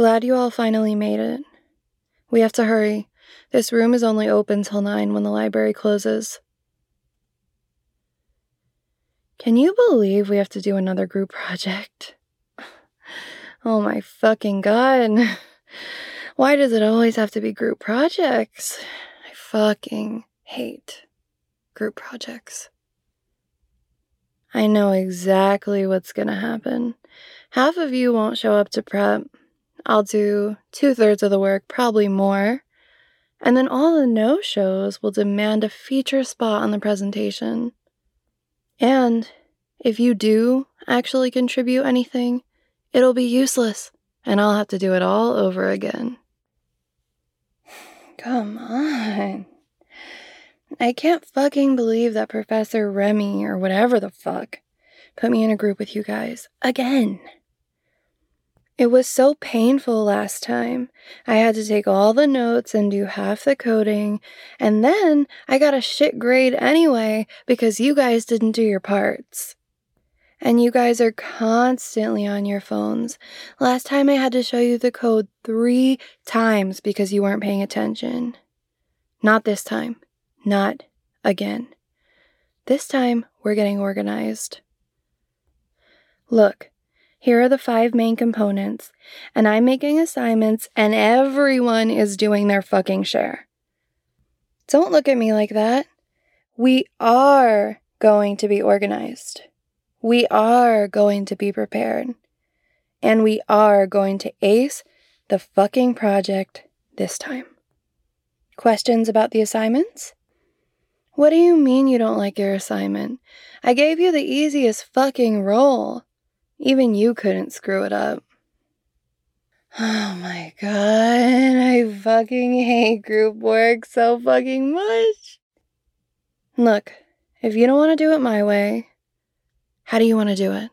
Glad you all finally made it. We have to hurry. This room is only open till 9 when the library closes. Can you believe we have to do another group project? Oh my fucking god. Why does it always have to be group projects? I fucking hate group projects. I know exactly what's gonna happen. Half of you won't show up to prep. I'll do two thirds of the work, probably more. And then all the no shows will demand a feature spot on the presentation. And if you do actually contribute anything, it'll be useless, and I'll have to do it all over again. Come on. I can't fucking believe that Professor Remy, or whatever the fuck, put me in a group with you guys again. It was so painful last time. I had to take all the notes and do half the coding, and then I got a shit grade anyway because you guys didn't do your parts. And you guys are constantly on your phones. Last time I had to show you the code three times because you weren't paying attention. Not this time. Not again. This time, we're getting organized. Look, here are the five main components, and I'm making assignments, and everyone is doing their fucking share. Don't look at me like that. We are going to be organized. We are going to be prepared. And we are going to ace the fucking project this time. Questions about the assignments? What do you mean you don't like your assignment? I gave you the easiest fucking role. Even you couldn't screw it up. Oh my god, I fucking hate group work so fucking much. Look, if you don't want to do it my way, how do you want to do it?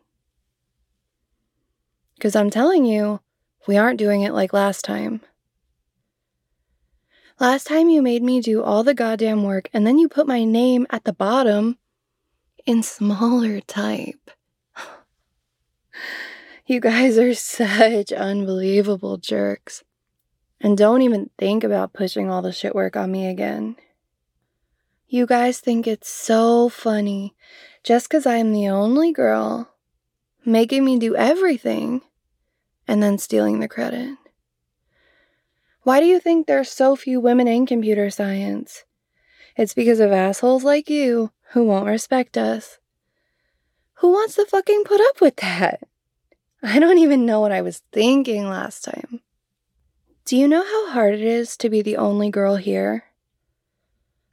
Because I'm telling you, we aren't doing it like last time. Last time you made me do all the goddamn work and then you put my name at the bottom in smaller type. You guys are such unbelievable jerks. And don't even think about pushing all the shit work on me again. You guys think it's so funny just because I'm the only girl, making me do everything, and then stealing the credit. Why do you think there's so few women in computer science? It's because of assholes like you who won't respect us. Who wants to fucking put up with that? I don't even know what I was thinking last time. Do you know how hard it is to be the only girl here?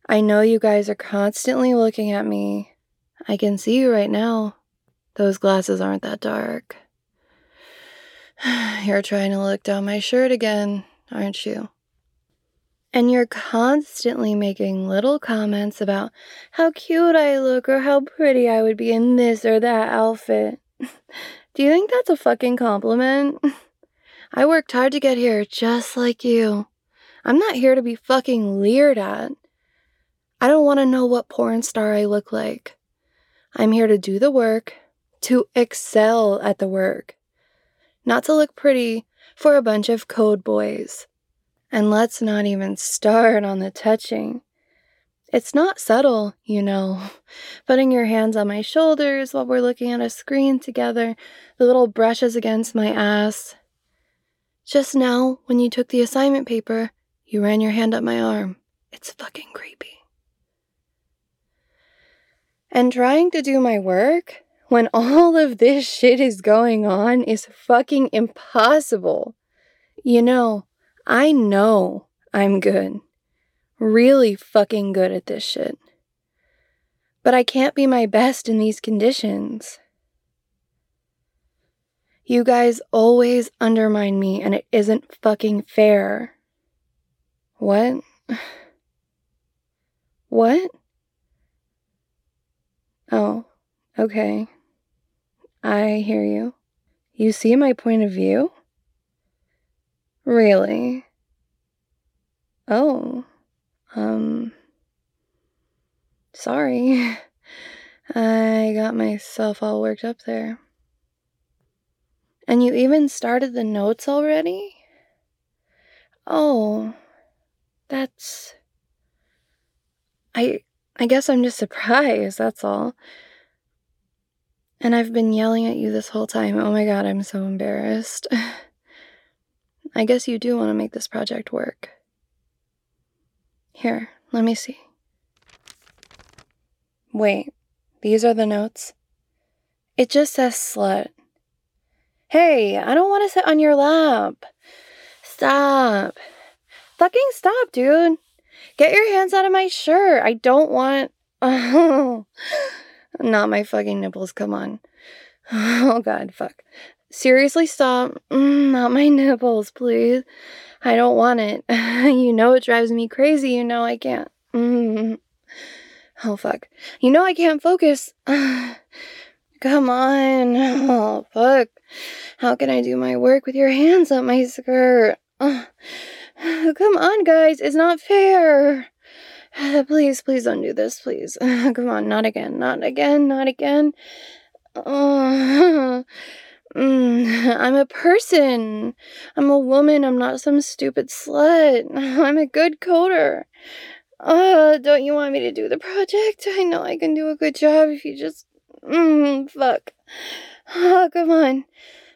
I know you guys are constantly looking at me I can see you right now. Those glasses aren't that dark. You're trying to look down my shirt again, aren't you? And you're constantly making little comments about how cute I look or how pretty I would be in this or that outfit. Do you think that's a fucking compliment? I worked hard to get here just like you. I'm not here to be fucking leered at. I don't want to know what porn star I look like. I'm here to do the work, to excel at the work, not to look pretty for a bunch of code boys. And let's not even start on the touching. It's not subtle, you know. Putting your hands on my shoulders while we're looking at a screen together, the little brushes against my ass. Just now, when you took the assignment paper, you ran your hand up my arm. It's fucking creepy and trying to do my work when all of this shit is going on is fucking impossible. You know, I know I'm good. Really fucking good at this shit. But I can't be my best in these conditions. You guys always undermine me and it isn't fucking fair. What? What? Oh, okay. I hear you. You see my point of view? Really? Oh, um, sorry. I got myself all worked up there. And you even started the notes already? Oh, that's. I. I guess I'm just surprised, that's all. And I've been yelling at you this whole time. Oh my god, I'm so embarrassed. I guess you do want to make this project work. Here, let me see. Wait, these are the notes? It just says slut. Hey, I don't want to sit on your lap. Stop. Fucking stop, dude. Get your hands out of my shirt. I don't want. Oh, not my fucking nipples. Come on. Oh, God, fuck. Seriously, stop. Mm, not my nipples, please. I don't want it. you know it drives me crazy. You know I can't. Oh, fuck. You know I can't focus. Come on. Oh, fuck. How can I do my work with your hands on my skirt? Come on, guys. It's not fair. Please, please don't do this, please. Come on, not again, not again, not again. Oh. Mm, I'm a person. I'm a woman. I'm not some stupid slut. I'm a good coder. Uh, don't you want me to do the project? I know I can do a good job if you just. Mm, fuck. Oh, come on.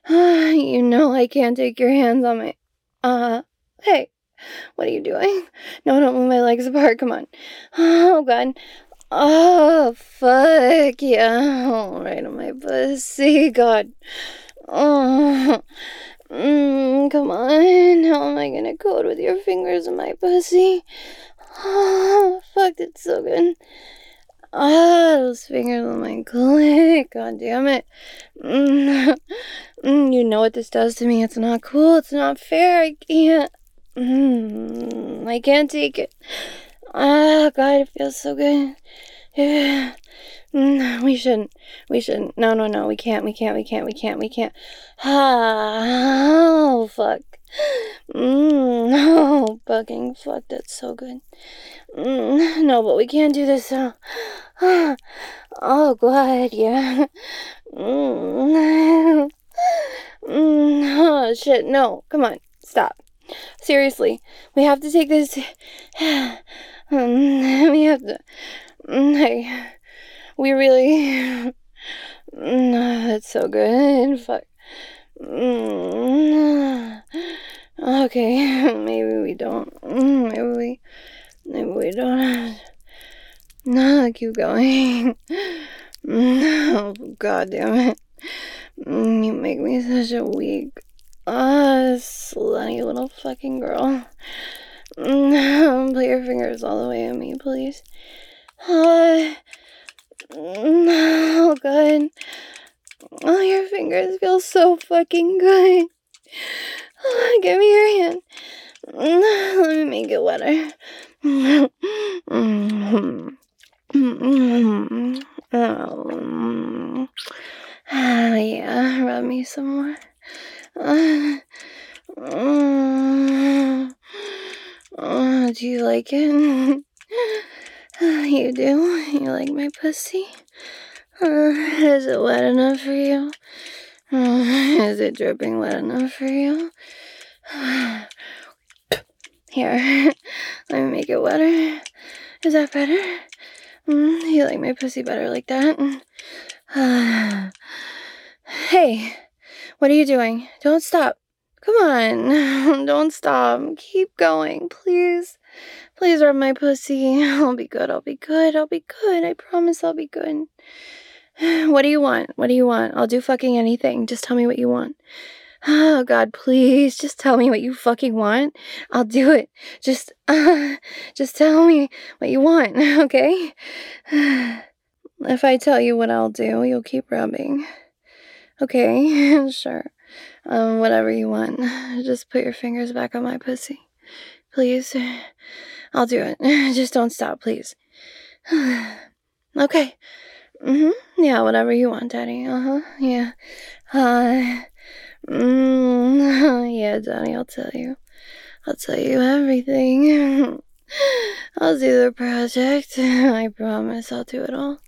Uh, you know I can't take your hands on my. Uh, hey, what are you doing? No, don't move my legs apart. Come on. Oh, God. Oh, fuck. Yeah. Oh, right on my pussy. God. Oh. Mm, come on. How am I gonna code with your fingers in my pussy? Oh, fuck, it's so good. Ah, those fingers on my clit. God damn it. Mm, mm, you know what this does to me. It's not cool. It's not fair. I can't. Mm, I can't take it. Ah, God, it feels so good. Mm, we shouldn't. We shouldn't. No, no, no. We can't. We can't. We can't. We can't. We can't. Oh, fuck. Mm, oh, fucking fuck. That's so good. Mm, no, but we can't do this. Uh, oh, God, yeah. Mm, mm, oh, shit. No, come on. Stop. Seriously, we have to take this. Um, we have to. Mm, we really. That's so good. Fuck. Okay, maybe we don't. Maybe we. Maybe we don't. No, keep going. Oh, God damn it. You make me such a weak, ah, slutty little fucking girl. Put your fingers all the way on me, please. Uh, oh, God. Oh, your fingers feel so fucking good. Oh, give me your hand. Let me make it wetter. Oh, yeah, rub me some more. Uh, do you like it? you do? You like my pussy? Uh, is it wet enough for you? Uh, is it dripping wet enough for you? Here, let me make it wetter. Is that better? Mm, you like my pussy better like that? Uh, hey, what are you doing? Don't stop. Come on, don't stop. Keep going, please. Please rub my pussy. I'll be good. I'll be good. I'll be good. I promise I'll be good. What do you want? What do you want? I'll do fucking anything. Just tell me what you want. Oh God, please, just tell me what you fucking want. I'll do it. Just, uh, just tell me what you want, okay? If I tell you what I'll do, you'll keep rubbing. Okay, sure. Um, whatever you want. Just put your fingers back on my pussy. Please. I'll do it. Just don't stop, please. okay. Mm-hmm. Yeah, whatever you want, Daddy. Uh-huh. Yeah. Uh, mm, yeah, Daddy, I'll tell you. I'll tell you everything. I'll do the project. I promise I'll do it all.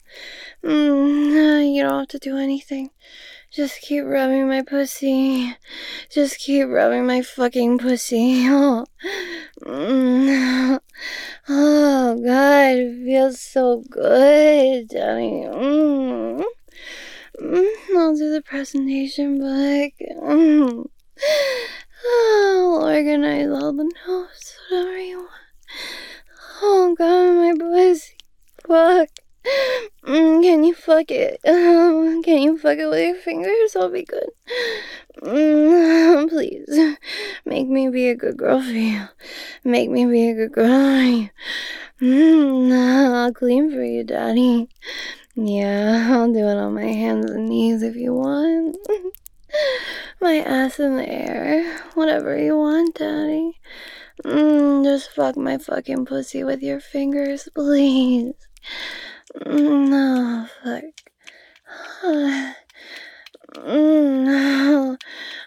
Mm, you don't have to do anything. Just keep rubbing my pussy. Just keep rubbing my fucking pussy. Oh. Oh God, it feels so good, Daddy. Mm. Mm. I'll do the presentation book. Mm. I'll organize all the notes, whatever you want. Oh God, my pussy. Fuck. Mm, can you fuck it? Um, can you fuck it with your fingers? I'll be good. Mm, please, make me be a good girl for you. Make me be a good girl. Mm, I'll clean for you, Daddy. Yeah, I'll do it on my hands and knees if you want. my ass in the air. Whatever you want, Daddy. Mm, just fuck my fucking pussy with your fingers, please. No, fuck. No.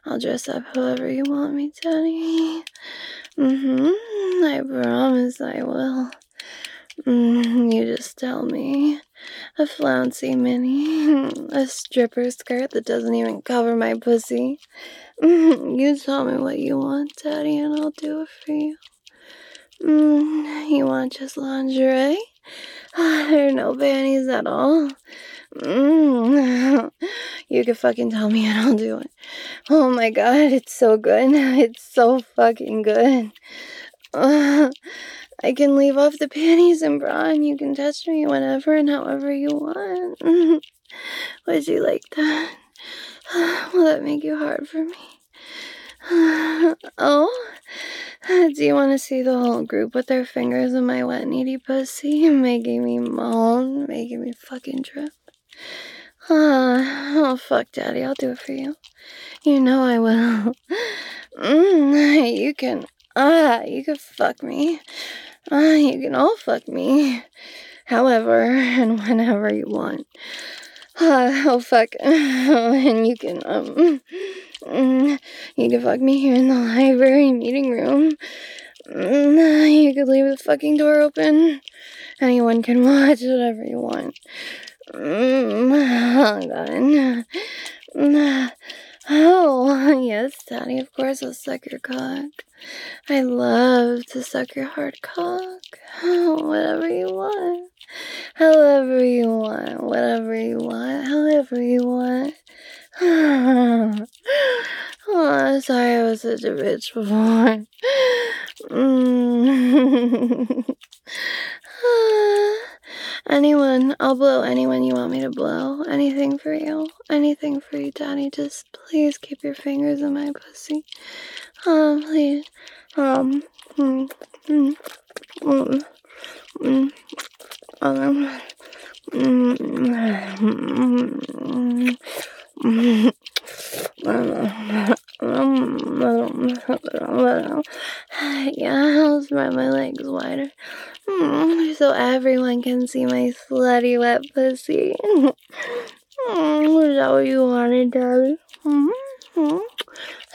I'll dress up however you want me, Daddy. Mm-hmm. I promise I will. Mm, you just tell me. A flouncy mini. A stripper skirt that doesn't even cover my pussy. Mm, you tell me what you want, Daddy, and I'll do it for you. Mm, you want just lingerie? There are no panties at all. Mm. You can fucking tell me and I'll do it. Oh my god, it's so good. It's so fucking good. Uh, I can leave off the panties and bra and you can touch me whenever and however you want. Would you like that? Will that make you hard for me? Oh, do you want to see the whole group with their fingers in my wet, needy pussy, making me moan, making me fucking drip? Uh, oh, fuck, Daddy, I'll do it for you. You know I will. Mm, you can, ah, you can fuck me. Ah, you can all fuck me. However and whenever you want. Uh, oh, fuck. and you can, um, Mm, you can fuck me here in the library meeting room. Mm, you could leave the fucking door open. Anyone can watch whatever you want. Mm, God. Oh, yes, Daddy, of course I'll suck your cock. I love to suck your hard cock. Whatever you want. However you want. Whatever you want. However you want. oh, sorry I was such a bitch before. Mm. Mm. anyone, I'll blow anyone you want me to blow. Anything for you. Anything for you, Daddy. Just please keep your fingers in my pussy. Um, please. Um, mm, mm, mm, mm, um, mm, mm, yeah, I'll spread my legs wider so everyone can see my slutty wet pussy. Is that what you wanted, Daddy? Mm-hmm.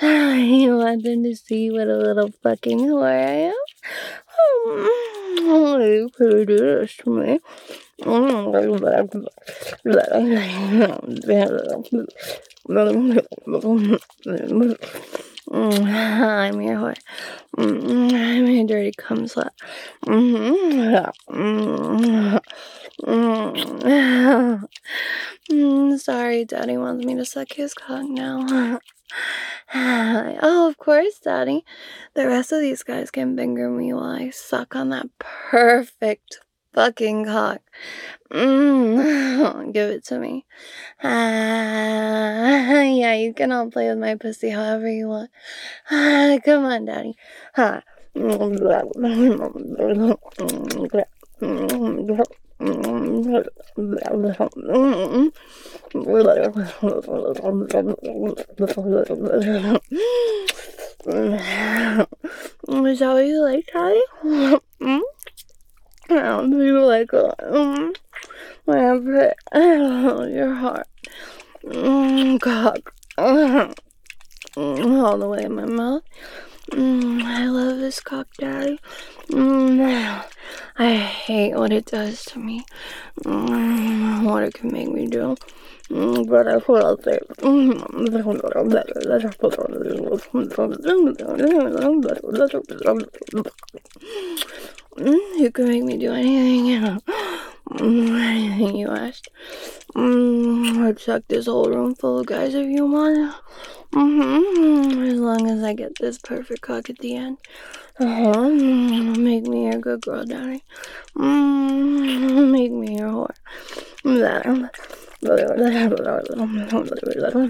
You want them to see what a little fucking whore I am? You could do this to me. I'm your whore. I'm your dirty cum slut. Sorry, Daddy wants me to suck his cock now. oh, of course, Daddy. The rest of these guys can finger me while I suck on that perfect fucking cock. Mm, give it to me. Uh, yeah, you can all play with my pussy however you want. Uh, come on, Daddy. Huh. Is that what you like, Daddy? Do you like um, put oh, your heart, mm, cock, mm, all the way in my mouth. Mm, I love this cock, daddy. Mm, I hate what it does to me. Mm, what it can make me do. Mm, but I love it. Mm, you can make me do anything. Anything you. Mm, I'd suck this whole room full of guys if you want. Mm-hmm. As long as I get this perfect cock at the end. Uh-huh. Make me your good girl, daddy. Mm, make me your whore. That. Oh my god. Oh,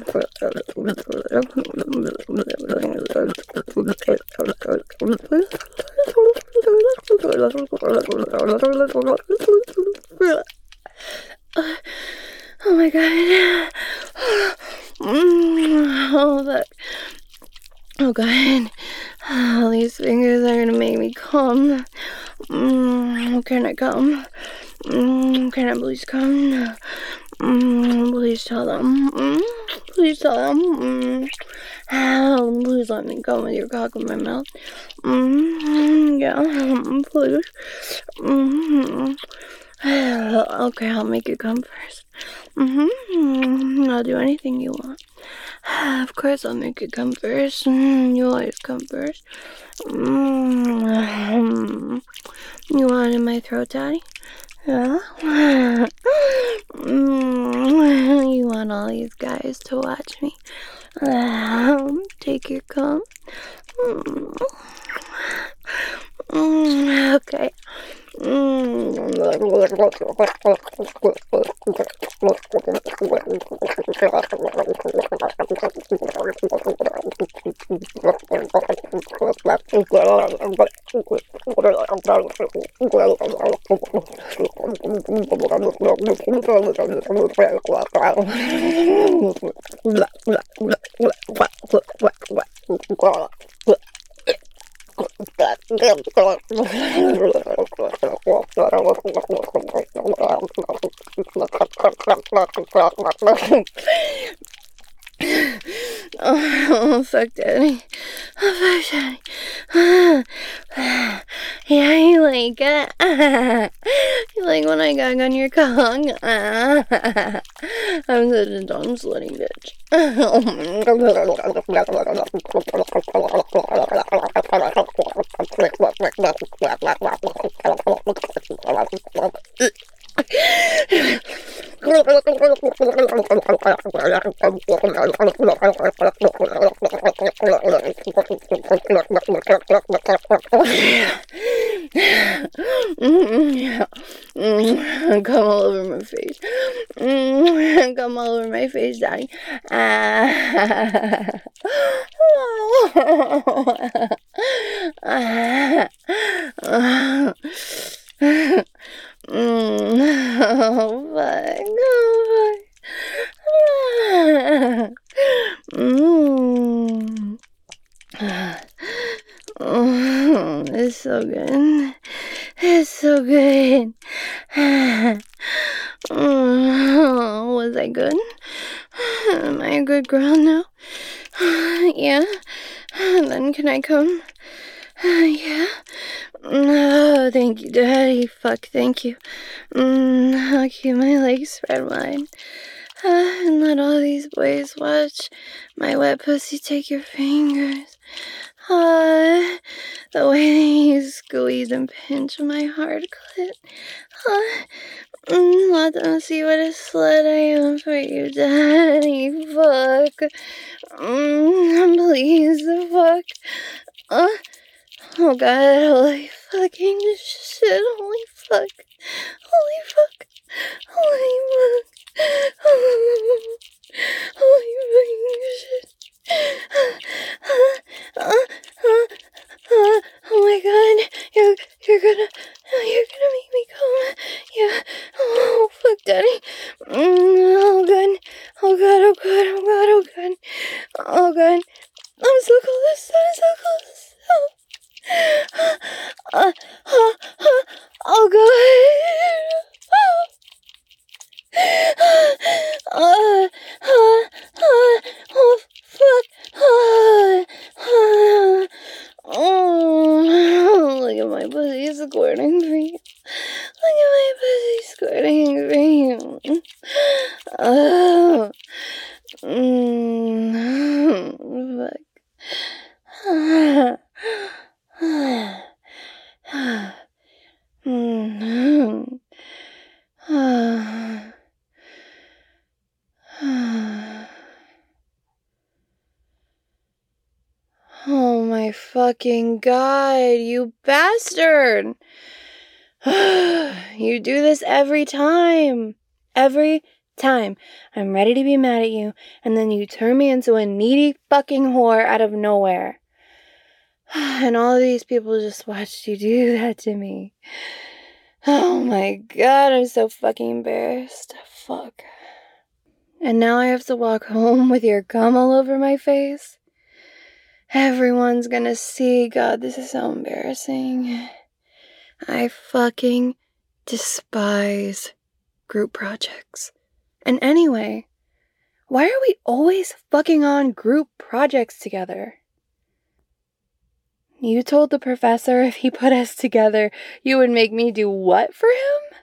fuck. Oh god. These fingers are gonna make me come. Mm, can I come? Mm, can I please come? Mm, please tell them. Mm, please tell them. Mm, oh, please let me come with your cock in my mouth. Mm, yeah, please. Mm, okay, I'll make you come first. Mm-hmm. I'll do anything you want. Of course, I'll make you come first. Mm, you always come first. You want it in my throat, Daddy? Yeah. Mm, you want all these guys to watch me um, take your cum? Mm. Mm, okay. Oh, fuck Daddy. Oh, fuck Daddy. Ah. Yeah, you like it. You like when I gag on your cock. I'm such a dumb slutty bitch. Mm, come all over my face. Come all over my face, Daddy. Ah. Mm, oh, fuck. Oh, fuck. Mm. Oh, it's so good. It's so good. Oh, was I good? Am I a good girl now? Yeah. Then can I come? Yeah. Thank you, Daddy. Fuck, thank you. Mm, I'll keep my legs spread wide. Uh, and let all these boys watch my wet pussy take your fingers. Uh, the way you squeeze and pinch my hard clit. Uh, mm, let them see what a slut I am for you, Daddy. Fuck. Mm, please, fuck. Uh, oh God, holy fucking shit, holy fuck. Holy fuck. Holy fuck. Holy fucking baby. Oh. Mm. Fuck. Oh my fucking god, you bastard! you do this every time. Every time. I'm ready to be mad at you, and then you turn me into a needy fucking whore out of nowhere. And all of these people just watched you do that to me. Oh my god, I'm so fucking embarrassed. Fuck. And now I have to walk home with your gum all over my face. Everyone's gonna see. God, this is so embarrassing. I fucking despise group projects. And anyway, why are we always fucking on group projects together? You told the professor if he put us together, you would make me do what for him?